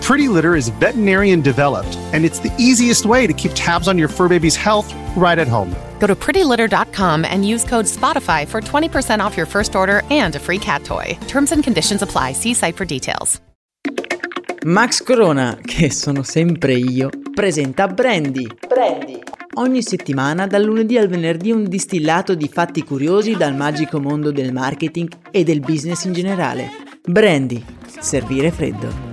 Pretty Litter is veterinarian developed, and it's the easiest way to keep tabs on your fur baby's health right at home. Go to prettylitter.com and use code SPOTIFY for 20% off your first order and a free cat toy. Terms and conditions apply. See site for details. Max Corona, che sono sempre io, presenta Brandy. Brandy. Ogni settimana, dal lunedì al venerdì, un distillato di fatti curiosi dal magico mondo del marketing e del business in generale. Brandy. Servire freddo.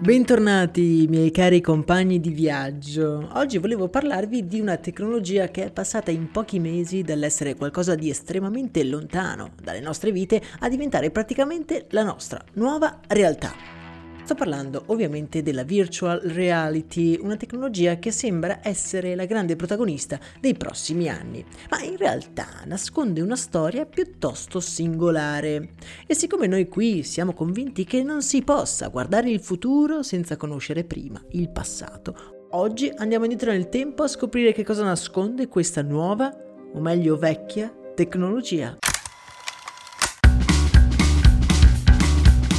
Bentornati miei cari compagni di viaggio. Oggi volevo parlarvi di una tecnologia che è passata in pochi mesi dall'essere qualcosa di estremamente lontano dalle nostre vite a diventare praticamente la nostra nuova realtà. Sto parlando ovviamente della virtual reality, una tecnologia che sembra essere la grande protagonista dei prossimi anni, ma in realtà nasconde una storia piuttosto singolare. E siccome noi qui siamo convinti che non si possa guardare il futuro senza conoscere prima il passato, oggi andiamo indietro nel tempo a scoprire che cosa nasconde questa nuova, o meglio vecchia, tecnologia.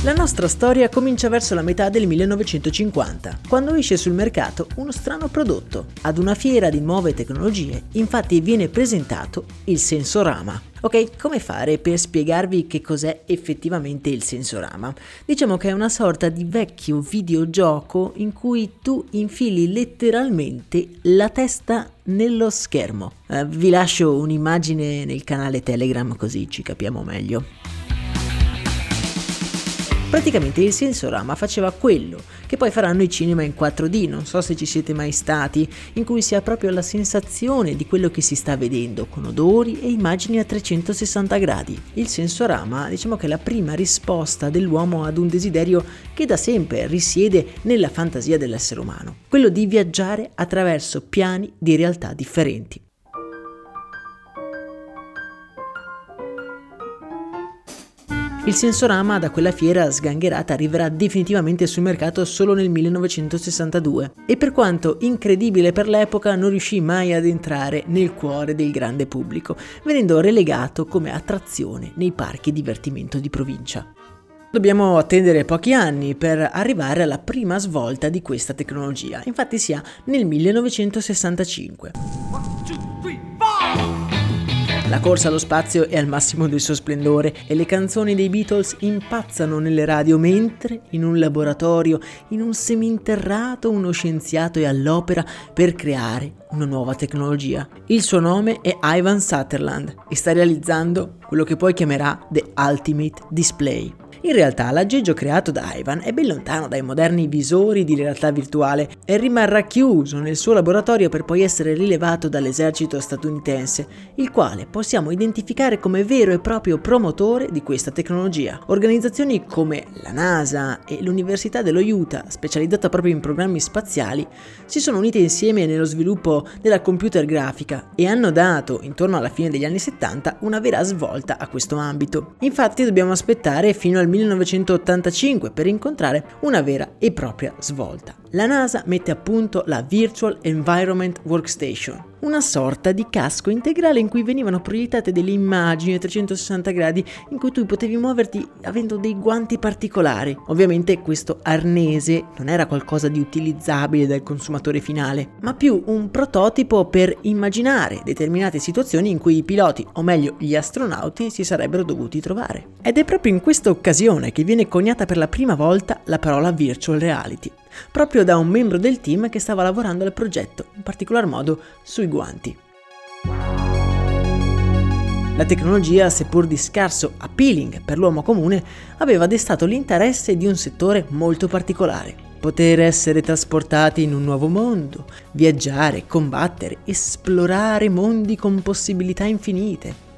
La nostra storia comincia verso la metà del 1950, quando esce sul mercato uno strano prodotto. Ad una fiera di nuove tecnologie, infatti viene presentato il sensorama. Ok, come fare per spiegarvi che cos'è effettivamente il sensorama? Diciamo che è una sorta di vecchio videogioco in cui tu infili letteralmente la testa nello schermo. Uh, vi lascio un'immagine nel canale Telegram così ci capiamo meglio. Praticamente il sensorama faceva quello che poi faranno i cinema in 4D, non so se ci siete mai stati, in cui si ha proprio la sensazione di quello che si sta vedendo, con odori e immagini a 360 gradi. Il sensorama diciamo che è la prima risposta dell'uomo ad un desiderio che da sempre risiede nella fantasia dell'essere umano, quello di viaggiare attraverso piani di realtà differenti. Il sensorama da quella fiera sgangherata arriverà definitivamente sul mercato solo nel 1962 e per quanto incredibile per l'epoca non riuscì mai ad entrare nel cuore del grande pubblico, venendo relegato come attrazione nei parchi divertimento di provincia. Dobbiamo attendere pochi anni per arrivare alla prima svolta di questa tecnologia, infatti sia nel 1965. La corsa allo spazio è al massimo del suo splendore e le canzoni dei Beatles impazzano nelle radio mentre in un laboratorio, in un seminterrato, uno scienziato è all'opera per creare una nuova tecnologia. Il suo nome è Ivan Sutherland e sta realizzando quello che poi chiamerà The Ultimate Display. In realtà l'aggeggio creato da Ivan è ben lontano dai moderni visori di realtà virtuale e rimarrà chiuso nel suo laboratorio per poi essere rilevato dall'esercito statunitense, il quale possiamo identificare come vero e proprio promotore di questa tecnologia. Organizzazioni come la NASA e l'Università dello Utah, specializzata proprio in programmi spaziali, si sono unite insieme nello sviluppo della computer grafica e hanno dato, intorno alla fine degli anni 70, una vera svolta a questo ambito. Infatti dobbiamo aspettare fino al 1985 per incontrare una vera e propria svolta. La NASA mette a punto la Virtual Environment Workstation, una sorta di casco integrale in cui venivano proiettate delle immagini a 360 gradi in cui tu potevi muoverti avendo dei guanti particolari. Ovviamente questo arnese non era qualcosa di utilizzabile dal consumatore finale, ma più un prototipo per immaginare determinate situazioni in cui i piloti, o meglio gli astronauti, si sarebbero dovuti trovare. Ed è proprio in questa occasione che viene coniata per la prima volta la parola virtual reality proprio da un membro del team che stava lavorando al progetto, in particolar modo sui guanti. La tecnologia, seppur di scarso appealing per l'uomo comune, aveva destato l'interesse di un settore molto particolare. Poter essere trasportati in un nuovo mondo, viaggiare, combattere, esplorare mondi con possibilità infinite.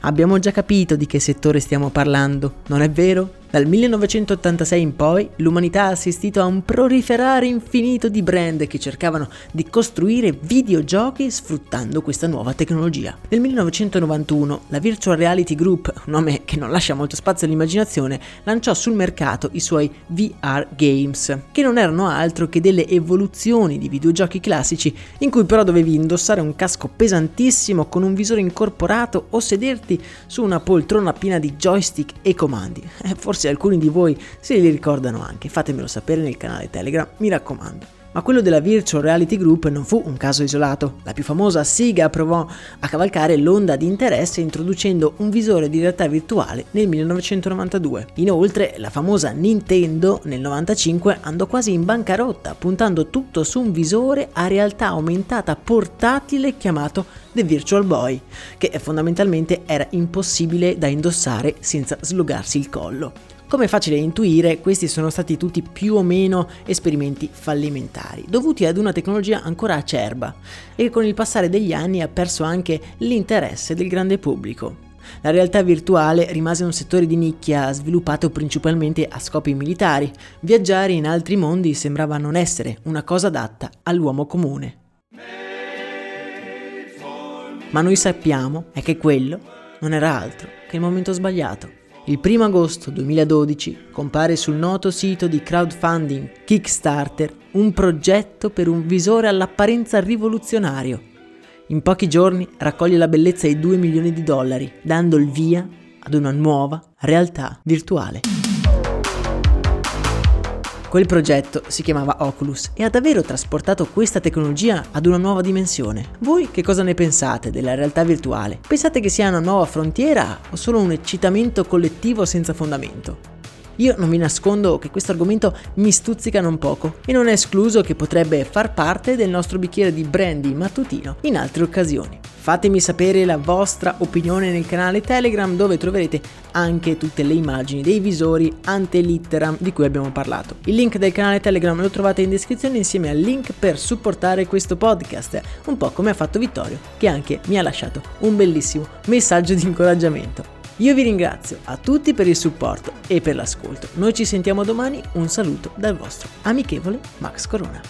Abbiamo già capito di che settore stiamo parlando, non è vero? Dal 1986 in poi l'umanità ha assistito a un proliferare infinito di brand che cercavano di costruire videogiochi sfruttando questa nuova tecnologia. Nel 1991 la Virtual Reality Group, un nome che non lascia molto spazio all'immaginazione, lanciò sul mercato i suoi VR Games, che non erano altro che delle evoluzioni di videogiochi classici in cui però dovevi indossare un casco pesantissimo con un visore incorporato o sederti su una poltrona piena di joystick e comandi. Eh, forse forse alcuni di voi se li ricordano anche, fatemelo sapere nel canale Telegram, mi raccomando. Ma quello della Virtual Reality Group non fu un caso isolato. La più famosa Siga provò a cavalcare l'onda di interesse introducendo un visore di realtà virtuale nel 1992. Inoltre, la famosa Nintendo nel 1995 andò quasi in bancarotta, puntando tutto su un visore a realtà aumentata portatile chiamato The Virtual Boy, che fondamentalmente era impossibile da indossare senza slogarsi il collo. Come è facile intuire, questi sono stati tutti più o meno esperimenti fallimentari, dovuti ad una tecnologia ancora acerba e con il passare degli anni ha perso anche l'interesse del grande pubblico. La realtà virtuale rimase un settore di nicchia sviluppato principalmente a scopi militari. Viaggiare in altri mondi sembrava non essere una cosa adatta all'uomo comune. Ma noi sappiamo è che quello non era altro che il momento sbagliato. Il 1 agosto 2012 compare sul noto sito di crowdfunding Kickstarter un progetto per un visore all'apparenza rivoluzionario. In pochi giorni raccoglie la bellezza di 2 milioni di dollari, dando il via ad una nuova realtà virtuale. Quel progetto si chiamava Oculus e ha davvero trasportato questa tecnologia ad una nuova dimensione. Voi che cosa ne pensate della realtà virtuale? Pensate che sia una nuova frontiera o solo un eccitamento collettivo senza fondamento? Io non vi nascondo che questo argomento mi stuzzica non poco e non è escluso che potrebbe far parte del nostro bicchiere di brandy mattutino in altre occasioni. Fatemi sapere la vostra opinione nel canale Telegram dove troverete anche tutte le immagini dei visori ante litteram di cui abbiamo parlato. Il link del canale Telegram lo trovate in descrizione insieme al link per supportare questo podcast, un po' come ha fatto Vittorio che anche mi ha lasciato un bellissimo messaggio di incoraggiamento. Io vi ringrazio a tutti per il supporto e per l'ascolto. Noi ci sentiamo domani, un saluto dal vostro amichevole Max Corona.